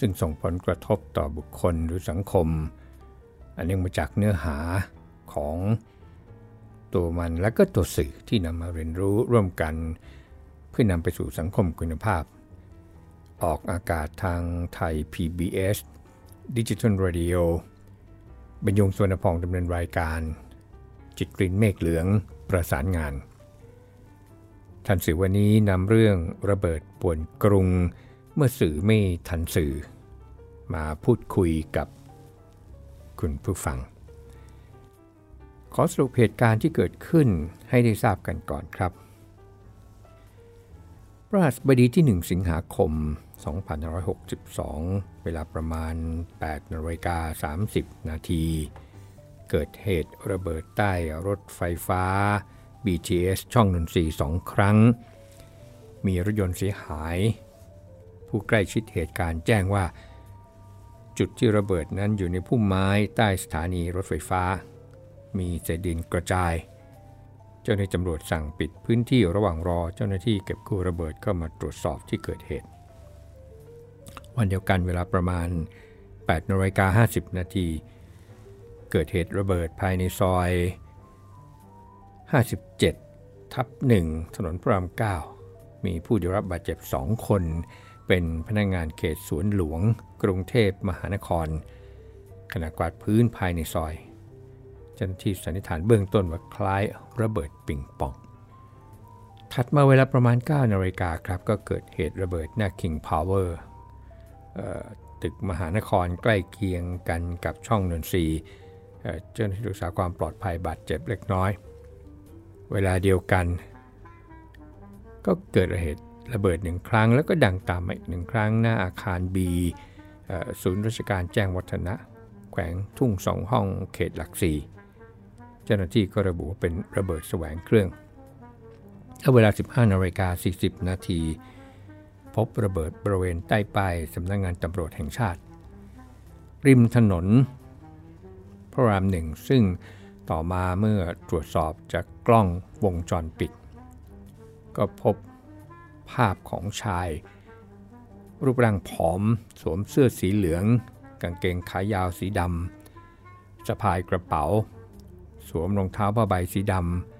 ซึ่งส่งผลกระทบต่อบุคคลหรือสังคม อันเนื่องมาจากเนื้อหาของตัวมันและก็ตัวสื่อที่นำมาเรียนรู้ร่วมกัน เพื่อนำไปสู่สังคมคุณภาพ ออกอากาศทางไทย PBS Digital Radio บรรยงสวนพองดำเนินรายการ จิตกลิ่นเมฆเหลืองประสานงานทันสื่อวันนี้นำเรื่องระเบิดป่วนกรุง เมื่อสื่อไม่ทันสื่อ มาพูดคุยกับคุณผู้ฟัง ขอสรุปเหตุการณ์ที่เกิดขึ้นให้ได้ทราบกันก่อนครับพระหัสบดีที่ 1 สิงหาคม 2562 เวลาประมาณ8นาฬิกา30 นาที เกิดเหตุระเบิดใต้รถไฟฟ้า BTS ช่องนนทรีสองครั้ง มีรถยนต์เสียหาย ผู้ใกล้ชิดเหตุการณ์แจ้งว่า จุดที่ระเบิดนั้นอยู่ในพุ่มไม้ใต้สถานีรถไฟฟ้า มีเศษดินกระจาย เจ้าหน้าที่ตำรวจสั่งปิดพื้นที่ระหว่างรอเจ้าหน้าที่เก็บกู้ระเบิดเข้ามาตรวจสอบที่เกิดเหตุ วันเดียวกันเวลาประมาณ8นาฬิกา50 นาที เกิดเหตุระเบิดภายในซอย 57 ทับ 1 ถนนพระราม 9 มีผู้ได้รับบาดเจ็บ 2 คน เป็นพนักงงานเขตสวนหลวง กรุงเทพมหานคร ขณะกวาดพื้นภายในซอยเจ้าหน้าที่สันนิษฐานเบื้องต้นว่าคล้ายระเบิดปิงปอง ถัดมาเวลาประมาณ9นาฬิกาครับก็เกิดเหตุระเบิดหน้า King Power ตึกมหานครใกล้เคียงกันกับช่องนนทรีเจ้าหน้าที่รักษาความปลอดภัยบาดเจ็บเล็กน้อย เวลาเดียวกัน ก็เกิดเหตุ ระเบิดหนึ่งครั้ง แล้วก็ดังตามมาอีกหนึ่งครั้งหน้าอาคาร B ศูนย์ราชการแจ้งวัฒนะ แขวงทุ่งสองห้องเขตหลักสี่เจ้าหน้าที่ก็ระบุว่าเป็นระเบิดแสวงเครื่องเวลา 15นาฬิกา40 นาที พบระเบิดบริเวณใต้ป้ายสำนักงงานตำรวจแห่งชาติ ริมถนน พระรามหนึ่งซึ่งต่อมาเมื่อตรวจสอบจากกล้องวงจรปิด ก็พบ ภาพของชาย รูปร่างผอม สวมเสื้อสีเหลือง กางเกงขายาวสีดำสะพายกระเป๋า สวมรองเท้าผ้าใบสีด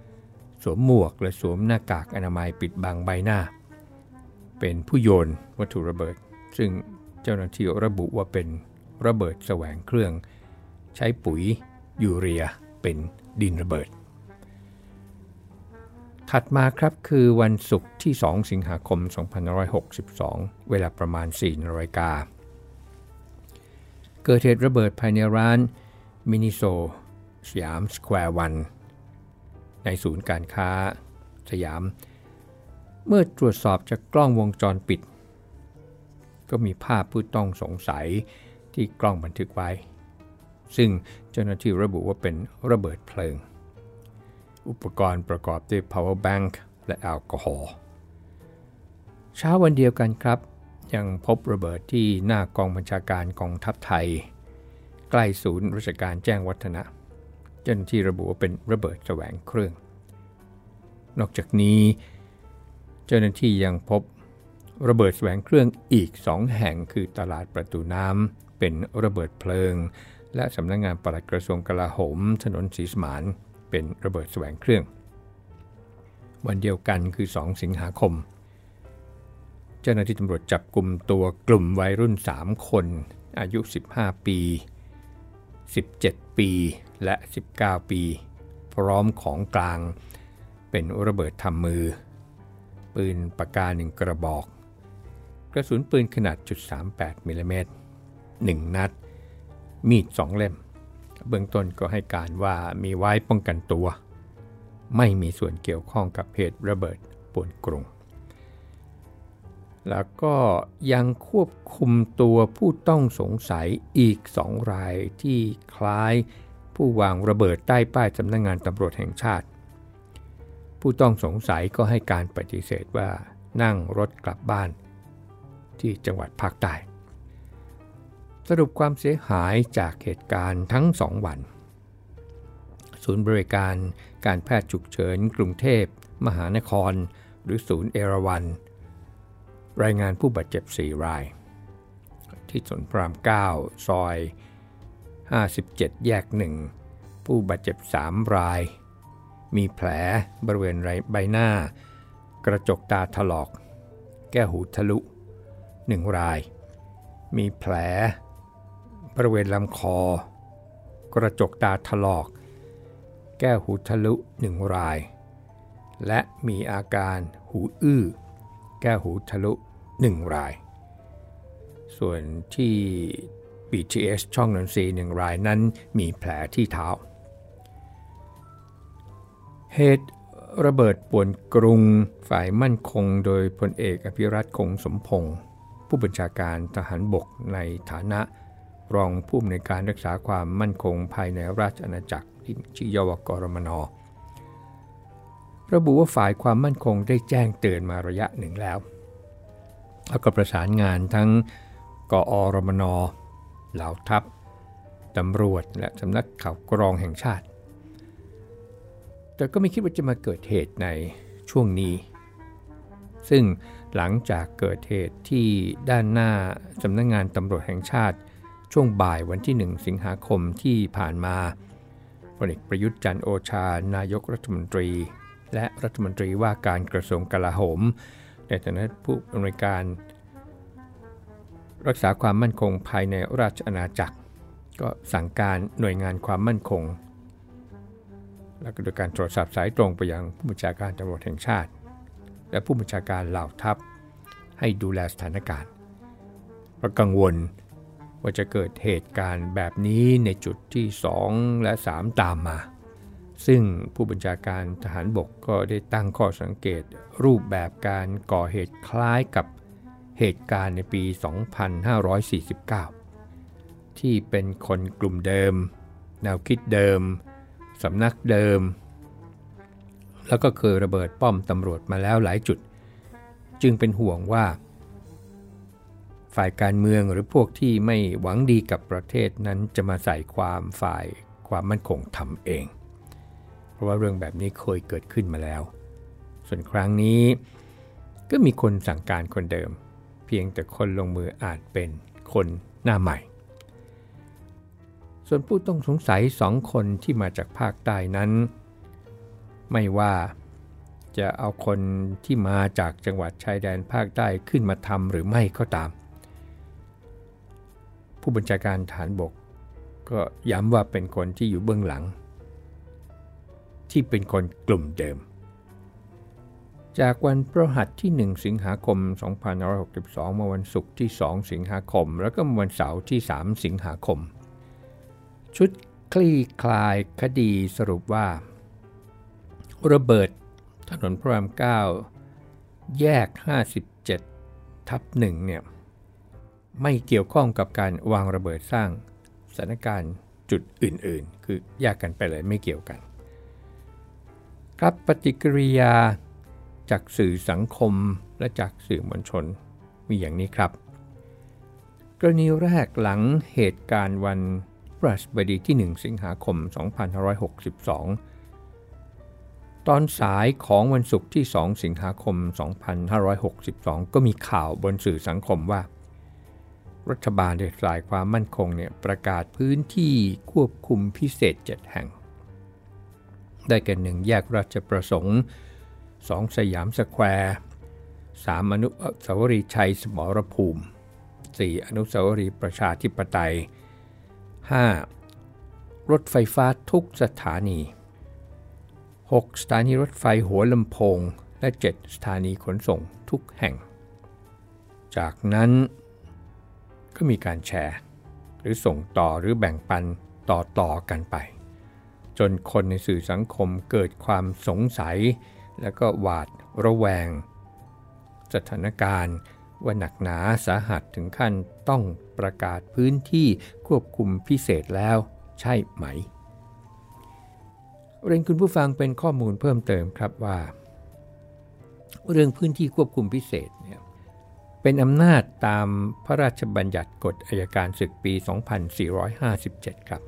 ำสวมหมวกและสวมหน้ากากอนามัยปิดบังใบหน้า เป็นผู้โยนวัตถุระเบิด ซึ่งเจ้าหน้าที่ระบุว่าเป็นระเบิดแสวงเครื่อง ใช้ปุ๋ยยูเรียเป็นดินระเบิด ถัดมาครับคือวันศุกร์ที่ 2 สิงหาคม 2562 เวลาประมาณ4นาฬิกา เกิดเหตุระเบิดภายในร้านมินิโซสยามสแควร์วันในศูนย์การค้าสยาม เมื่อตรวจสอบจากกล้องวงจรปิด ก็มีภาพผู้ต้องสงสัยที่กล้องบันทึกไว้ ซึ่งเจ้าหน้าที่ระบุว่าเป็นระเบิดเพลิง อุปกรณ์ประกอบด้วย power bank และแอลกอฮอล์เช้าวันเดียวกันครับ ยังพบระเบิดที่หน้ากองบัญชาการกองทัพไทย ใกล้ศูนย์ราชการแจ้งวัฒนะเจ้าหน้าที่ระบุว่าเป็นระเบิดแสวงเครื่อง นอกจากนี้เจ้าหน้าที่ยังพบระเบิดแสวงเครื่องอีก 2 แห่งคือตลาดประตูน้ำเป็นระเบิดเพลิง และสำนักงงานปลัดกระทรวงกลาโหมถนนสีสมาน เป็นระเบิดแสวงเครื่อง วันเดียวกันคือ 2 สิงหาคม เจ้าหน้าที่ตำรวจจับกลุ่มตัวกลุ่มวัยรุ่น 3 คน อายุ 15 ปี 17 ปีและ 19 ปี พร้อมของกลาง เป็นระเบิดทำมือ ปืนปากกาหนึ่งกระบอก กระสุนปืนขนาดจุด38 มิลลิเมตร1นัด มีด 2 เล่ม เบื้องต้นก็ให้การว่ามีไว้ป้องกันตัว ไม่มีส่วนเกี่ยวข้องกับเหตุระเบิดป่วนกรุง แล้วก็ยังควบคุมตัวผู้ต้องสงสัยอีกสองรายที่คล้ายผู้วางระเบิดใต้ป้ายสำนักงงานตำรวจแห่งชาติ ผู้ต้องสงสัยก็ให้การปฏิเสธว่านั่งรถกลับบ้านที่จังหวัดภาคใต้ สรุปความเสียหายจากเหตุการณ์ทั้งสองวัน ศูนย์บริการการแพทย์ฉุกเฉินกรุงเทพ มหานคร หรือศูนย์เอราวัน รายงานผู้บาดเจ็บ 4 ราย ที่สนพราม 9 ซอย 57 แยก 1 ผู้บาดเจ็บ 3 ราย มีแผลบริเวณใบหน้า กระจกตาถลอก แก้หูทะลุ 1 รายมีแผล บริเวณลำคอ กระจกตาถลอก แก้หูทะลุ1ราย และมีอาการหูอื้อ แก้หูทะลุ1ราย ส่วนที่ BTS ช่องนนทรีหนึ่งรายนั้นมีแผลที่เท้า เหตุระเบิดป่วนกรุงฝ่ายมั่นคงโดยพลเอกอภิรัตคงสมพงศ์ผู้บัญชาการทหารบกในฐานะ รองผู้อำนวยการรักษาความมั่นคงภายในราชอาณาจักรที่ชื่อยวกรมนระบุว่าฝ่ายความมั่นคงได้แจ้งเตือนมาระยะหนึ่งแล้ว แล้วก็ประสานงานทั้งกอรมนเหล่าทัพตำรวจและสำนักข่าวกรองแห่งชาติ แต่ก็ไม่คิดว่าจะมาเกิดเหตุในช่วงนี้ ซึ่งหลังจากเกิดเหตุที่ด้านหน้าสำนักงงานตำรวจแห่งชาติ ช่วงบ่ายวันที่ 1 สิงหาคมที่ผ่านมาพลเอกประยุทธ์จันโอชา นายกรัฐมนตรี และรัฐมนตรีว่าการกระทรวงกลาโหมในฐานะผู้อำนวยการ รักษาความมั่นคงภายในราชอาณาจักร ก็สั่งการหน่วยงานความมั่นคง และก็โดยการโทรศัพท์สายตรงไปยังผู้บัญชาการตำรวจแห่งชาติ และผู้บัญชาการเหล่าทัพ ให้ดูแลสถานการณ์เพราะกังวล ว่าจะเกิดเหตุการณ์แบบนี้ในจุดที่ 2 และ 3 ตามมา ซึ่งผู้บัญชาการทหารบกก็ได้ตั้งข้อสังเกตรูปแบบการก่อเหตุคล้ายกับเหตุการณ์ในปี 2549 ที่เป็นคนกลุ่มเดิม แนวคิดเดิม สำนักเดิม แล้วก็เคยระเบิดป้อมตำรวจมาแล้วหลายจุด จึงเป็นห่วงว่า ฝ่ายการเมืองหรือพวกที่ไม่หวังดีกับประเทศนั้นจะมาใส่ความฝ่ายความมั่นคงทำเอง เพราะว่าเรื่องแบบนี้เคยเกิดขึ้นมาแล้ว ส่วนครั้งนี้ก็มีคนสั่งการคนเดิม เพียงแต่คนลงมืออาจเป็นคนหน้าใหม่ ส่วนผู้ต้องสงสัยสองคนที่มาจากภาคใต้นั้น ไม่ว่าจะเอาคนที่มาจากจังหวัดชายแดนภาคใต้ขึ้นมาทำหรือไม่ก็ตาม ผู้บัญชาการฐานบก ก็ย้ำว่าเป็นคนที่อยู่เบื้องหลัง ที่เป็นคนกลุ่มเดิม จากวันประหัสที่ 1 สิงหาคม 2562 มาวันศุกร์ที่ 2 สิงหาคม แล้วก็วันเสาร์ที่ 3 สิงหาคม ชุดคลี่คลายคดีสรุปว่า ระเบิดถนนพระราม 9 แยก 57 ทับ1เนี่ย ไม่เกี่ยวข้องกับการวางระเบิดสร้างสถานการณ์จุดอื่นๆ คือแยกกันไปเลยไม่เกี่ยวกัน ครับปฏิกิริยาจากสื่อสังคมและจากสื่อมวลชนมีอย่างนี้ครับ กรณีแรกหลังเหตุการณ์วันพฤหัสบดีที่ 1 สิงหาคม 2562 ตอนสายของวันศุกร์ที่ 2 สิงหาคม 2562 ก็มีข่าวบนสื่อสังคมว่า รัฐบาลได้ฝ่ายความมั่นคงเนี่ยประกาศพื้นที่ควบคุมพิเศษ 7 แห่ง ได้แก่หนึ่งแยกราชประสงค์ 2 สยามสแควร์ 3 อนุสาวรีย์ชัยสมรภูมิ 4 อนุสาวรีย์ประชาธิปไตย 5. รถไฟฟ้าทุกสถานี 6. สถานีรถไฟหัวลำโพง และ 7 สถานีขนส่งทุกแห่ง จากนั้น ก็มีการแชร์ หรือส่งต่อหรือแบ่งปันต่อๆกันไป จนคนในสื่อสังคมเกิดความสงสัย และก็หวาดระแวง สถานการณ์ว่าหนักหนาสาหัสถึงขั้นต้องประกาศพื้นที่ควบคุมพิเศษแล้วใช่ไหม เรียนคุณผู้ฟังเป็นข้อมูลเพิ่มเติมครับว่า เรื่องพื้นที่ควบคุมพิเศษ เป็นอำนาจตามพระราชบัญญัติกฎอายการศึกปี 2457 ครับ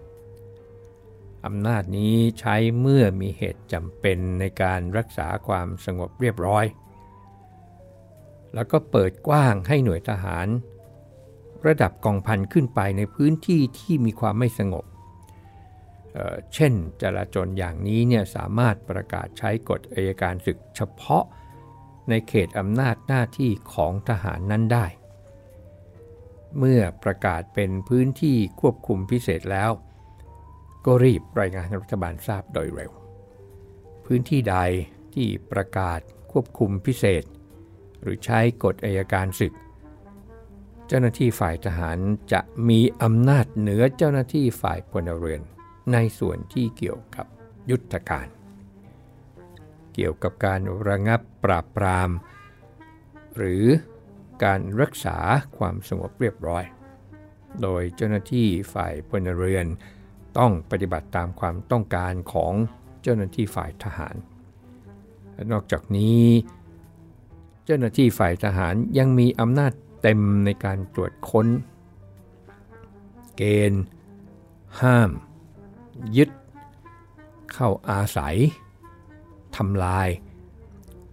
อำนาจนี้ใช้เมื่อมีเหตุจำเป็นในการรักษาความสงบเรียบร้อย แล้วก็เปิดกว้างให้หน่วยทหาร ระดับกองพันขึ้นไปในพื้นที่ที่มีความไม่สงบเเช่นจราจรอย่างนี้เนี่ยสามารถประกาศใช้กฎอายการศึกเฉพาะ ในเขตอำนาจหน้าที่ของทหารนั้นได้ เมื่อประกาศเป็นพื้นที่ควบคุมพิเศษแล้ว ก็รีบรายงานรัฐบาลทราบโดยเร็ว พื้นที่ใดที่ประกาศควบคุมพิเศษ หรือใช้กฎอายการศึก เจ้าหน้าที่ฝ่ายทหารจะมีอำนาจเหนือเจ้าหน้าที่ฝ่ายพลเรือน ในส่วนที่เกี่ยวกับยุทธการ เกี่ยวกับการระงับปราบปราม หรือการรักษาความสงบเรียบร้อย โดยเจ้าหน้าที่ฝ่ายพลเรือน ต้องปฏิบัติตามความต้องการของเจ้าหน้าที่ฝ่ายทหาร นอกจากนี้ เจ้าหน้าที่ฝ่ายทหารยังมีอำนาจเต็มในการตรวจค้น เกณฑ์ ห้าม ยึด เข้าอาศัย ทำลาย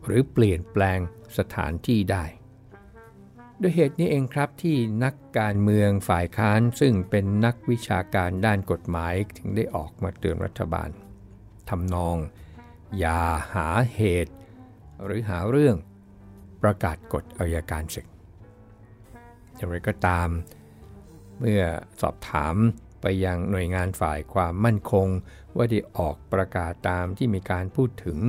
หรือเปลี่ยนแปลงสถานที่ได้ด้วยเหตุนี้เองครับที่นักการเมืองฝ่ายค้านซึ่งเป็นนักวิชาการด้านกฎหมายถึงได้ออกมาเตือนรัฐบาลทำนอง อย่าหาเหตุ หรือหาเรื่องประกาศกฎอายการศึกอย่างไรก็ตาม เมื่อสอบถามไปยังหน่วยงานฝ่ายความมั่นคง ว่าได้ออกประกาศตามที่มีการพูดถึง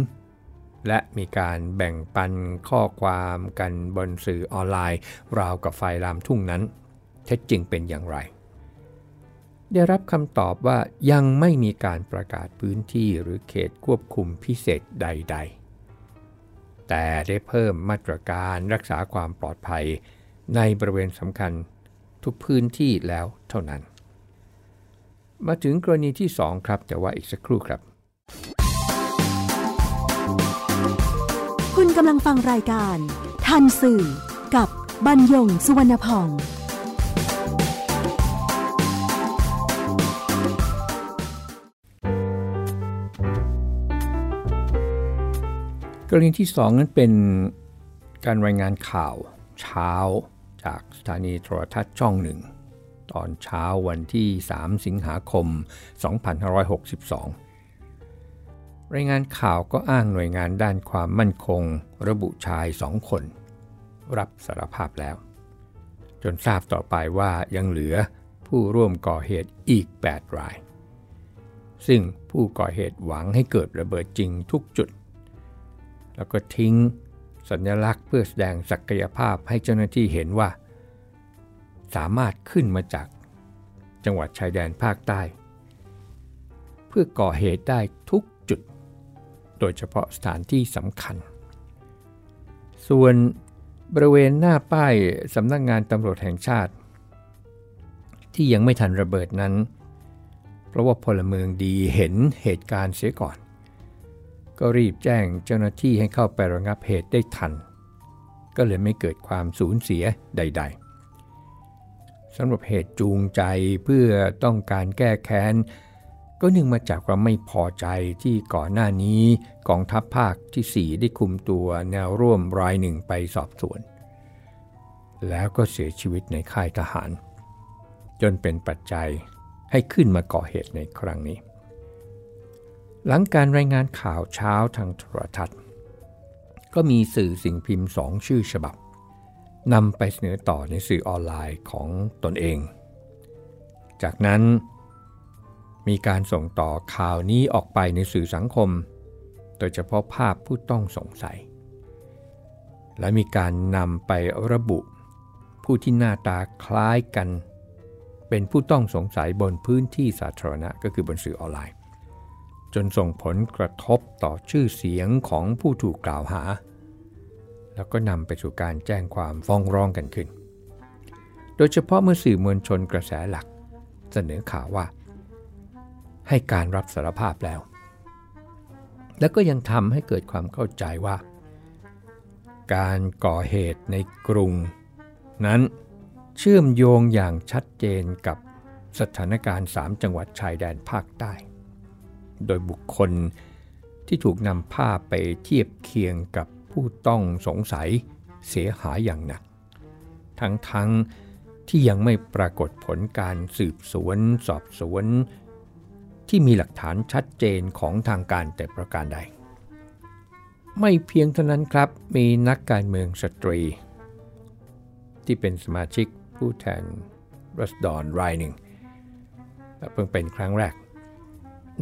และมีการแบ่งปันข้อความกันบนสื่อออนไลน์ ราวกับไฟลามทุ่งนั้น เท็จจริงเป็นอย่างไร ได้รับคำตอบว่ายังไม่มีการประกาศพื้นที่หรือเขตควบคุมพิเศษใด ๆ แต่ได้เพิ่มมาตรการรักษาความปลอดภัยในบริเวณสำคัญทุกพื้นที่แล้วเท่านั้น มาถึงกรณีที่ 2 ครับ แต่ว่าอีกสักครู่ครับ คุณกำลังฟังรายการ ทันสื่อ กับบรรยงสุวรรณพองกรณีที่ 2 นั้นเป็นการรายงานข่าวเช้าจากสถานีโทรทัศน์ช่องหนึ่ง ตอนเช้าวันที่ 3 สิงหาคม 2562 รายงานข่าวก็อ้างหน่วยงานด้านความมั่นคง ระบุชายสองคน รับสารภาพแล้ว จนทราบต่อไปว่ายังเหลือผู้ร่วมก่อเหตุอีก 8 ราย ซึ่งผู้ก่อเหตุหวังให้เกิดระเบิดจริงทุกจุด แล้วก็ทิ้งสัญลักษณ์เพื่อแสดงศักยภาพให้เจ้าหน้าที่เห็นว่า สามารถขึ้นมาจากจังหวัดชายแดนภาคใต้ เพื่อก่อเหตุได้ทุกจุด โดยเฉพาะสถานที่สำคัญ ส่วนบริเวณหน้าป้ายสำนักงงานตำรวจแห่งชาติ ที่ยังไม่ทันระเบิดนั้น เพราะว่าพลเมืองดีเห็นเหตุการณ์เสียก่อน ก็รีบแจ้งเจ้าหน้าที่ให้เข้าไประงับเหตุได้ทัน ก็เลยไม่เกิดความสูญเสียใด ๆ สำหรับเหตุจูงใจเพื่อต้องการแก้แค้น ก็เนื่องมาจากความไม่พอใจที่ก่อนหน้านี้กองทัพภาคที่ 4 ได้คุมตัวแนวร่วมรายหนึ่งไปสอบสวน แล้วก็เสียชีวิตในค่ายทหาร จนเป็นปัจจัยให้ขึ้นมาก่อเหตุในครั้งนี้ หลังการรายงานข่าวเช้าทางโทรทัศน์ ก็มีสื่อสิ่งพิมพ์สองชื่อฉบับ นำไปเสนอต่อในสื่อออนไลน์ของตนเอง จากนั้นมีการส่งต่อข่าวนี้ออกไปในสื่อสังคม โดยเฉพาะภาพผู้ต้องสงสัย และมีการนำไประบุ ผู้ที่หน้าตาคล้ายกัน เป็นผู้ต้องสงสัยบนพื้นที่สาธารณะก็คือบนสื่อออนไลน์ จนส่งผลกระทบต่อชื่อเสียงของผู้ถูกกล่าวหา แล้วก็นำไปสู่การแจ้งความฟ้องร้องกันขึ้น โดยเฉพาะเมื่อสื่อมวลชนกระแสหลัก เสนอข่าวว่า ให้การรับสารภาพแล้ว แล้วก็ยังทำให้เกิดความเข้าใจว่า การก่อเหตุในกรุง นั้นเชื่อมโยงอย่างชัดเจนกับสถานการณ์ 3 จังหวัดชายแดนภาคใต้ โดยบุคคลที่ถูกนำภาพไปเทียบเคียงกับ ผู้ต้องสงสัยเสียหายอย่างหนัก ทั้งๆทที่ยังไม่ปรากฏผลการสืบสวนสอบสวน ที่มีหลักฐานชัดเจนของทางการแต่ประการใด ไม่เพียงเท่านั้นครับมีนักการเมืองสตรี ที่เป็นสมาชิกผู้แทนรัสดอนรายหนึ่งและเพิ่งเป็นครั้งแรก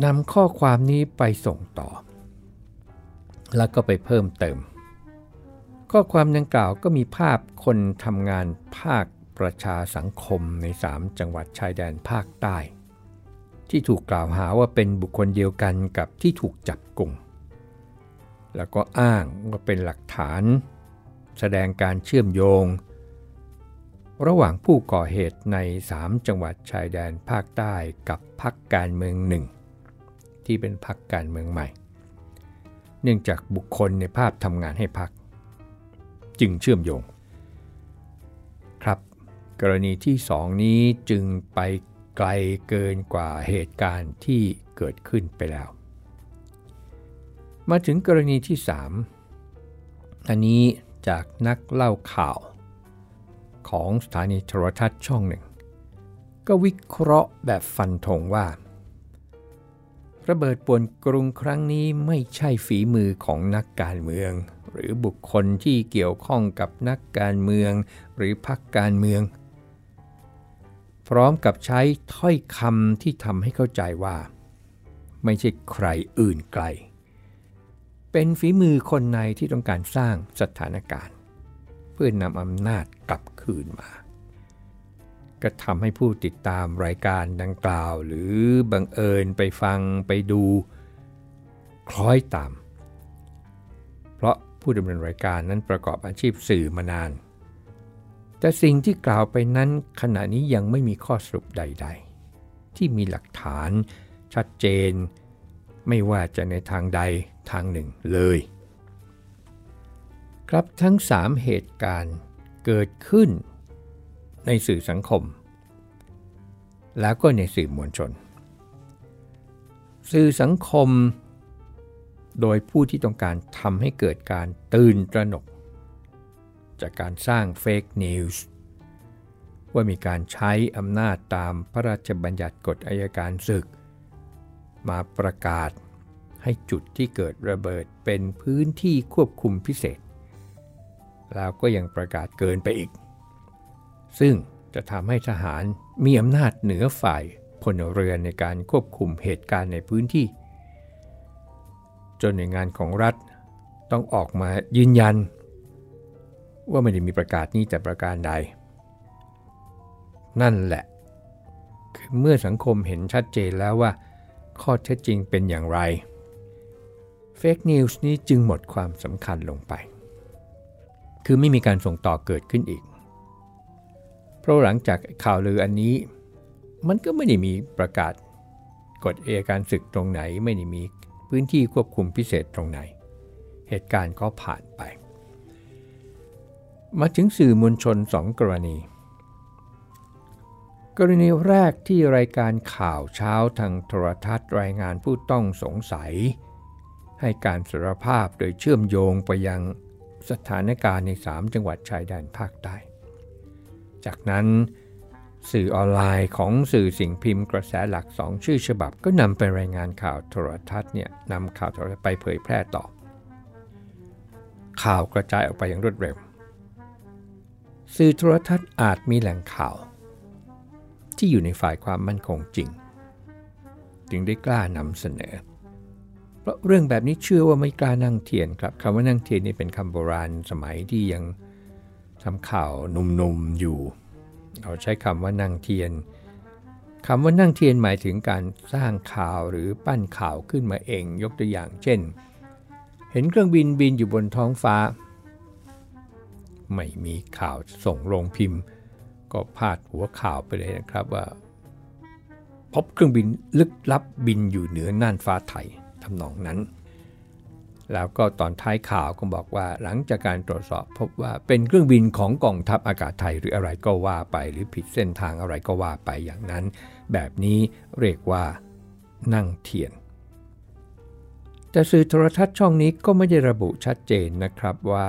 นำข้อความนี้ไปส่งต่อ แล้วก็ไปเพิ่มเติม ข้อความดังกล่าวก็มีภาพคนทำงานภาคประชาสังคมใน 3 จังหวัดชายแดนภาคใต้ ที่ถูกกล่าวหาว่าเป็นบุคคลเดียวกันกับที่ถูกจับกลุ่มแล้วก็อ้างว่าเป็นหลักฐาน แสดงการเชื่อมโยง ระหว่างผู้ก่อเหตุใน 3 จังหวัดชายแดนภาคใต้กับพรรคการเมืองหนึ่ง ที่เป็นพรรคการเมืองใหม่ เนื่องจากบุคคลในภาพทำงานให้พรรค จึงเชื่อมโยง ครับ กรณีที่สองนี้จึงไปไกลเกินกว่าเหตุการณ์ที่เกิดขึ้นไปแล้ว มาถึงกรณีที่ 3 อันนี้จากนักเล่าข่าว ของสถานีโทรทัศน์ช่องหนึ่ง ก็วิเคราะห์แบบฟันธงว่า ระเบิดป่วนกรุงครั้งนี้ไม่ใช่ฝีมือของนักการเมือง หรือบุคคลที่เกี่ยวข้องกับนักการเมือง หรือพรรคการเมือง พร้อมกับใช้ถ้อยคำที่ทำให้เข้าใจว่า ไม่ใช่ใครอื่นไกล เป็นฝีมือคนในที่ต้องการสร้างสถานการณ์ เพื่อนำอำนาจกลับคืนมาก็ทำให้ผู้ติดตามรายการดังกล่าว หรือบังเอิญไปฟังไปดู คล้อยตาม ผู้ดำเนินรายการนั้นประกอบอาชีพสื่อมานาน แต่สิ่งที่กล่าวไปนั้นขณะนี้ยังไม่มีข้อสรุปใด ๆ ที่มีหลักฐานชัดเจน ไม่ว่าจะในทางใดทางหนึ่งเลย ครับทั้ง 3 เหตุการณ์เกิดขึ้นในสื่อสังคม แล้วก็ในสื่อมวลชน สื่อสังคม โดยผู้ที่ต้องการทำให้เกิดการตื่นตระหนก จากการสร้างเฟกนิวส์ว่ามีการใช้อำนาจตามพระราชบัญญัติกฎอายการศึก มาประกาศให้จุดที่เกิดระเบิดเป็นพื้นที่ควบคุมพิเศษ แล้วก็ยังประกาศเกินไปอีก ซึ่งจะทำให้ทหารมีอำนาจเหนือฝ่ายพลเรือนในการควบคุมเหตุการณ์ในพื้นที่ จนหน่วยงานของรัฐต้องออกมายืนยัน ว่าไม่ได้มีประกาศนี้แต่ประการใด นั่นแหละ คือเมื่อสังคมเห็นชัดเจนแล้วว่า ข้อเท็จจริงเป็นอย่างไร fake news นี้จึงหมดความสำคัญลงไป คือไม่มีการส่งต่อเกิดขึ้นอีก เพราะหลังจากข่าวลืออันนี้ มันก็ไม่ได้มีประกาศกฎเอการศึกตรงไหน ไม่ได้มี พื้นที่ควบคุมพิเศษตรงไหน เหตุการณ์ก็ผ่านไป มาถึงสื่อมวลชนสองกรณี กรณีแรกที่รายการข่าวเช้าทางโทรทัศน์รายงานผู้ต้องสงสัย ให้การสารภาพโดยเชื่อมโยงไปยังสถานการณ์ใน 3 จังหวัดชายแดนภาคใต้ จากนั้น สื่อออนไลน์ของสื่อสิ่งพิมพ์กระแสหลักสองชื่อฉบับ ก็นำไปรายงานข่าวโทรทัศน์เนี่ยนำข่าวโทรทัศน์ไปเผยแพร่ต่อ ข่าวกระจายออกไปอย่างรวดเร็ว สื่อโทรทัศน์อาจมีแหล่งข่าว ที่อยู่ในฝ่ายความมั่นคงจริง จึงได้กล้านำเสนอ เพราะเรื่องแบบนี้เชื่อว่าไม่กล้านั่งเทียนครับคำว่านั่งเทียนนี่เป็นคำโบราณสมัยที่ยังทำข่าวหนุ่มๆอยู่ เราใช้คำว่านั่งเทียนคำว่านั่งเทียนหมายถึงการสร้างข่าวหรือปั้นข่าวขึ้นมาเองยกตัวอย่างเช่น เห็นเครื่องบินบินอยู่บนท้องฟ้า ไม่มีข่าวส่งลงพิมพ์ ก็พาดหัวข่าวไปเลยนะครับว่า พบเครื่องบินลึกลับบินอยู่เหนือน่านฟ้าไทยทำนองนั้น แล้วก็ตอนท้ายข่าวก็บอกว่าหลังจากการตรวจสอบพบว่าเป็นเครื่องบินของกองทัพอากาศไทยหรืออะไรก็ว่าไป หรือผิดเส้นทางอะไรก็ว่าไปอย่างนั้น แบบนี้เรียกว่านั่งเทียน แต่สื่อโทรทัศน์ช่องนี้ก็ไม่ได้ระบุชัดเจนนะครับว่า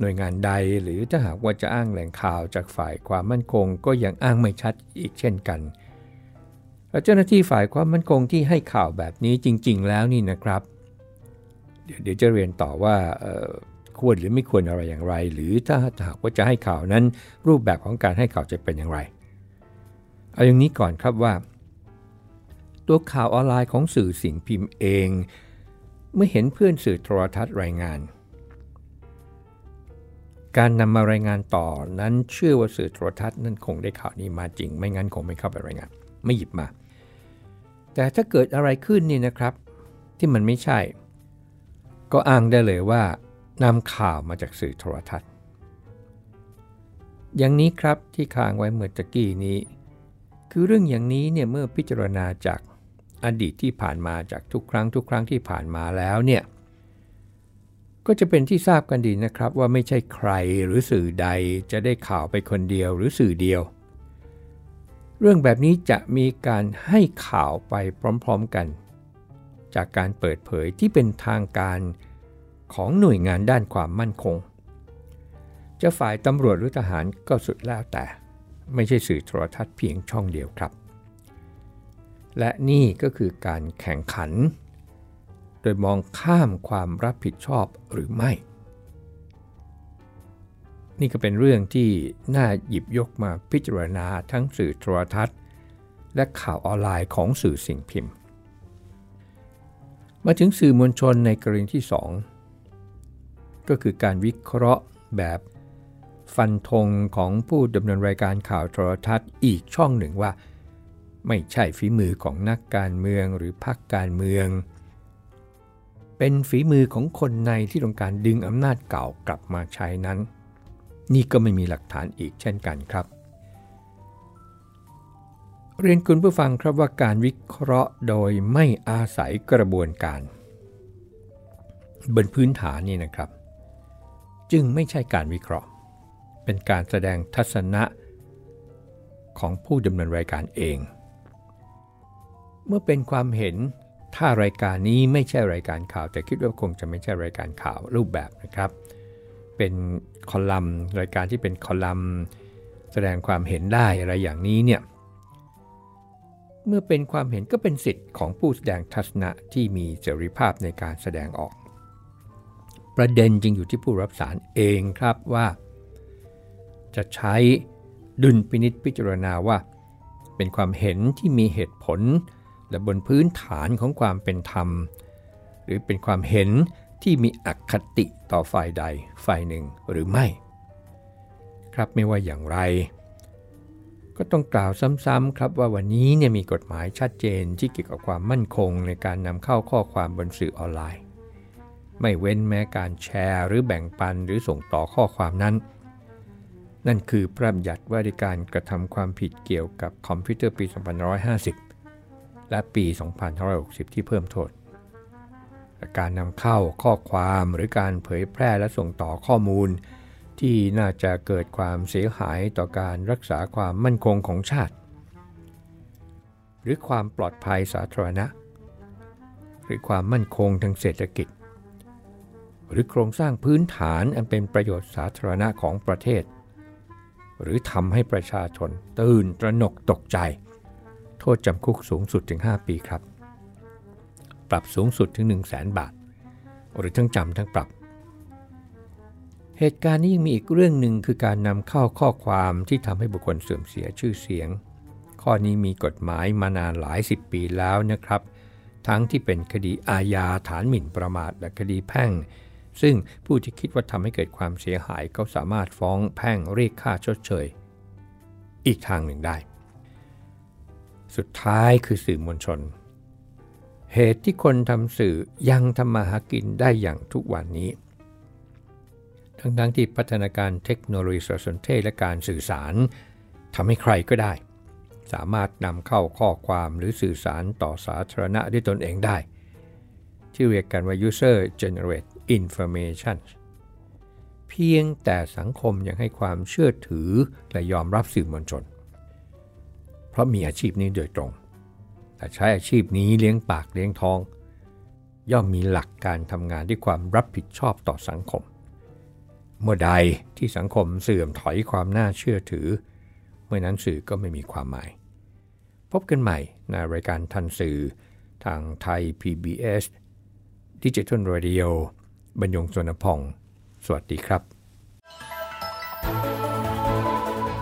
หน่วยงานใดหรือถ้าหากว่าจะอ้างแหล่งข่าวจากฝ่ายความมั่นคงก็ยังอ้างไม่ชัดอีกเช่นกันและเจ้าหน้าที่ฝ่ายความมั่นคงที่ให้ข่าวแบบนี้จริง ๆ แล้วนี่นะครับ เดี๋ยวจะเรียนต่อว่าควรหรือไม่ควรอะไรอย่างไร หรือถ้าหากว่าจะให้ข่าวนั้น รูปแบบของการให้ข่าวจะเป็นอย่างไรเอาอย่างนี้ก่อนครับว่า ตัวข่าวออนไลน์ของสื่อสิ่งพิมพ์เอง เมื่อเห็นเพื่อนสื่อโทรทัศน์รายงาน การนำมารายงานต่อนั้นเชื่อว่าสื่อโทรทัศน์นั้นคงได้ข่าวนี้มาจริง ไม่งั้นคงไม่เข้าไปรายงาน ไม่หยิบมา แต่ถ้าเกิดอะไรขึ้นนี่นะครับ ที่มันไม่ใช่ ก็อ้างได้เลยว่านำข่าวมาจากสื่อโทรทัศน์ อย่างนี้ครับที่ค้างไว้เมื่อตะกี้นี้ คือเรื่องอย่างนี้เนี่ยเมื่อพิจารณาจากอดีตที่ผ่านมาจากทุกครั้งทุกครั้งที่ผ่านมาแล้วเนี่ยก็จะเป็นที่ทราบกันดีนะครับว่าไม่ใช่ใครหรือสื่อใดจะได้ข่าวไปคนเดียวหรือสื่อเดียว เรื่องแบบนี้จะมีการให้ข่าวไปพร้อมๆกัน จากการเปิดเผยที่เป็นทางการของหน่วยงานด้านความมั่นคง จะฝ่ายตำรวจหรือทหารก็สุดแล้วแต่ ไม่ใช่สื่อโทรทัศน์เพียงช่องเดียวครับ และนี่ก็คือการแข่งขัน โดยมองข้ามความรับผิดชอบหรือไม่ นี่ก็เป็นเรื่องที่น่าหยิบยกมาพิจารณาทั้งสื่อโทรทัศน์ และข่าวออนไลน์ของสื่อสิ่งพิมพ์ มาถึงสื่อมวลชนในกรณีที่ 2 ก็คือการวิเคราะห์แบบฟันธงของผู้ดำเนินรายการข่าวโทรทัศน์อีกช่องหนึ่งว่า ไม่ใช่ฝีมือของนักการเมืองหรือพรรคการเมือง เป็นฝีมือของคนในที่ต้องการดึงอำนาจเก่ากลับมาใช้นั้น นี่ก็ไม่มีหลักฐานอีกเช่นกันครับ เรียนคุณผู้ฟังครับว่าการวิเคราะห์โดยไม่อาศัยกระบวนการ บนพื้นฐานนี่นะครับ จึงไม่ใช่การวิเคราะห์ เป็นการแสดงทัศนะของผู้ดำเนินรายการเอง เมื่อเป็นความเห็นถ้ารายการนี้ไม่ใช่รายการข่าว แต่คิดว่าคงจะไม่ใช่รายการข่าวรูปแบบนะครับ เป็นคอลัมน์รายการที่เป็นคอลัมน์ แสดงความเห็นได้อะไรอย่างนี้เนี่ย เมื่อเป็นความเห็นก็เป็นสิทธิ์ของผู้แสดงทัศนะที่มีเสรีภาพในการแสดงออก ประเด็นจึงอยู่ที่ผู้รับสารเองครับว่า จะใช้ดุลพินิษพิจารณาว่า เป็นความเห็นที่มีเหตุผล และบนพื้นฐานของความเป็นธรรม หรือเป็นความเห็นที่มีอคติต่อฝ่ายใดฝ่ายหนึ่งหรือไม่ ครับไม่ว่าอย่างไร ก็ต้องกล่าวซ้ำๆครับว่าวันนี้เนี่ยมีกฎหมายชัดเจนที่เกี่ยวกับความมั่นคงในการนำเข้าข้อความบนสื่อออนไลน์ ไม่เว้นแม้การแชร์หรือแบ่งปันหรือส่งต่อข้อความนั้น นั่นคือพระบัญญัติว่าด้วยการกระทำความผิดเกี่ยวกับคอมพิวเตอร์ปี 2550 และปี 2560 ที่เพิ่มโทษ การนำเข้าข้อความหรือการเผยแพร่และส่งต่อข้อมูล ที่น่าจะเกิดความเสียหายต่อการรักษาความมั่นคงของชาติ หรือความปลอดภัยสาธารณะ หรือความมั่นคงทางเศรษฐกิจ หรือโครงสร้างพื้นฐานอันเป็นประโยชน์สาธารณะของประเทศ หรือทำให้ประชาชนตื่นตระหนกตกใจ โทษจำคุกสูงสุดถึง 5 ปีครับ ปรับสูงสุดถึง 1 0 0 0 0แบาท หรือทั้งจำทั้งปรับ เหตุการณ์นี้ยังมีอีกเรื่องหนึ่งคือการนำเข้าข้อความที่ทำให้บุคคลเสื่อมเสียชื่อเสียง ข้อนี้มีกฎหมายมานานหลายสิบปีแล้วนะครับ ทั้งที่เป็นคดีอาญาฐานหมิ่นประมาทและคดีแพ่ง ซึ่งผู้ที่คิดว่าทำให้เกิดความเสียหายก็สามารถฟ้องแพ่งเรียกค่าชดเชย อีกทางหนึ่งได้ สุดท้ายคือสื่อมวลชน เหตุที่คนทำสื่อยังทำมาหากินได้อย่างทุกวันนี้ ทั้งทั้งที่พัฒนาการเทคโนโลยีสารสนเทศและการสื่อสารทำให้ใครก็ได้ สามารถนำเข้าข้อความหรือสื่อสารต่อสาธารณะด้วยตนเองได้ ที่เรียกกันว่า user generate information เพียงแต่สังคมยังให้ความเชื่อถือและยอมรับสื่อมวลชน เพราะมีอาชีพนี้โดยตรง แต่ใช้อาชีพนี้เลี้ยงปากเลี้ยงท้อง ย่อมมีหลักการทำงานด้วยความรับผิดชอบต่อสังคม เมื่อใดที่สังคมเสื่อมถอยความน่าเชื่อถือ เมื่อนั้นสื่อก็ไม่มีความหมาย พบกันใหม่ในรายการทันสื่อทางไทย PBS ดิจิทัล Radio บรรยงสวนพอง สวัสดีครับ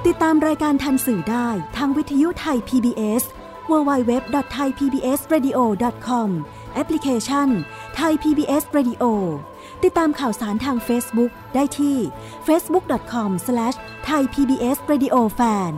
ติดตามรายการทันสื่อได้ทางวิทยุไทย PBS www.thaipbsradio.com แอปพลิเคชัน Thai PBS Radio ติดตามข่าวสารทาง Facebook ได้ที่ facebook.com/thaipbsradiofan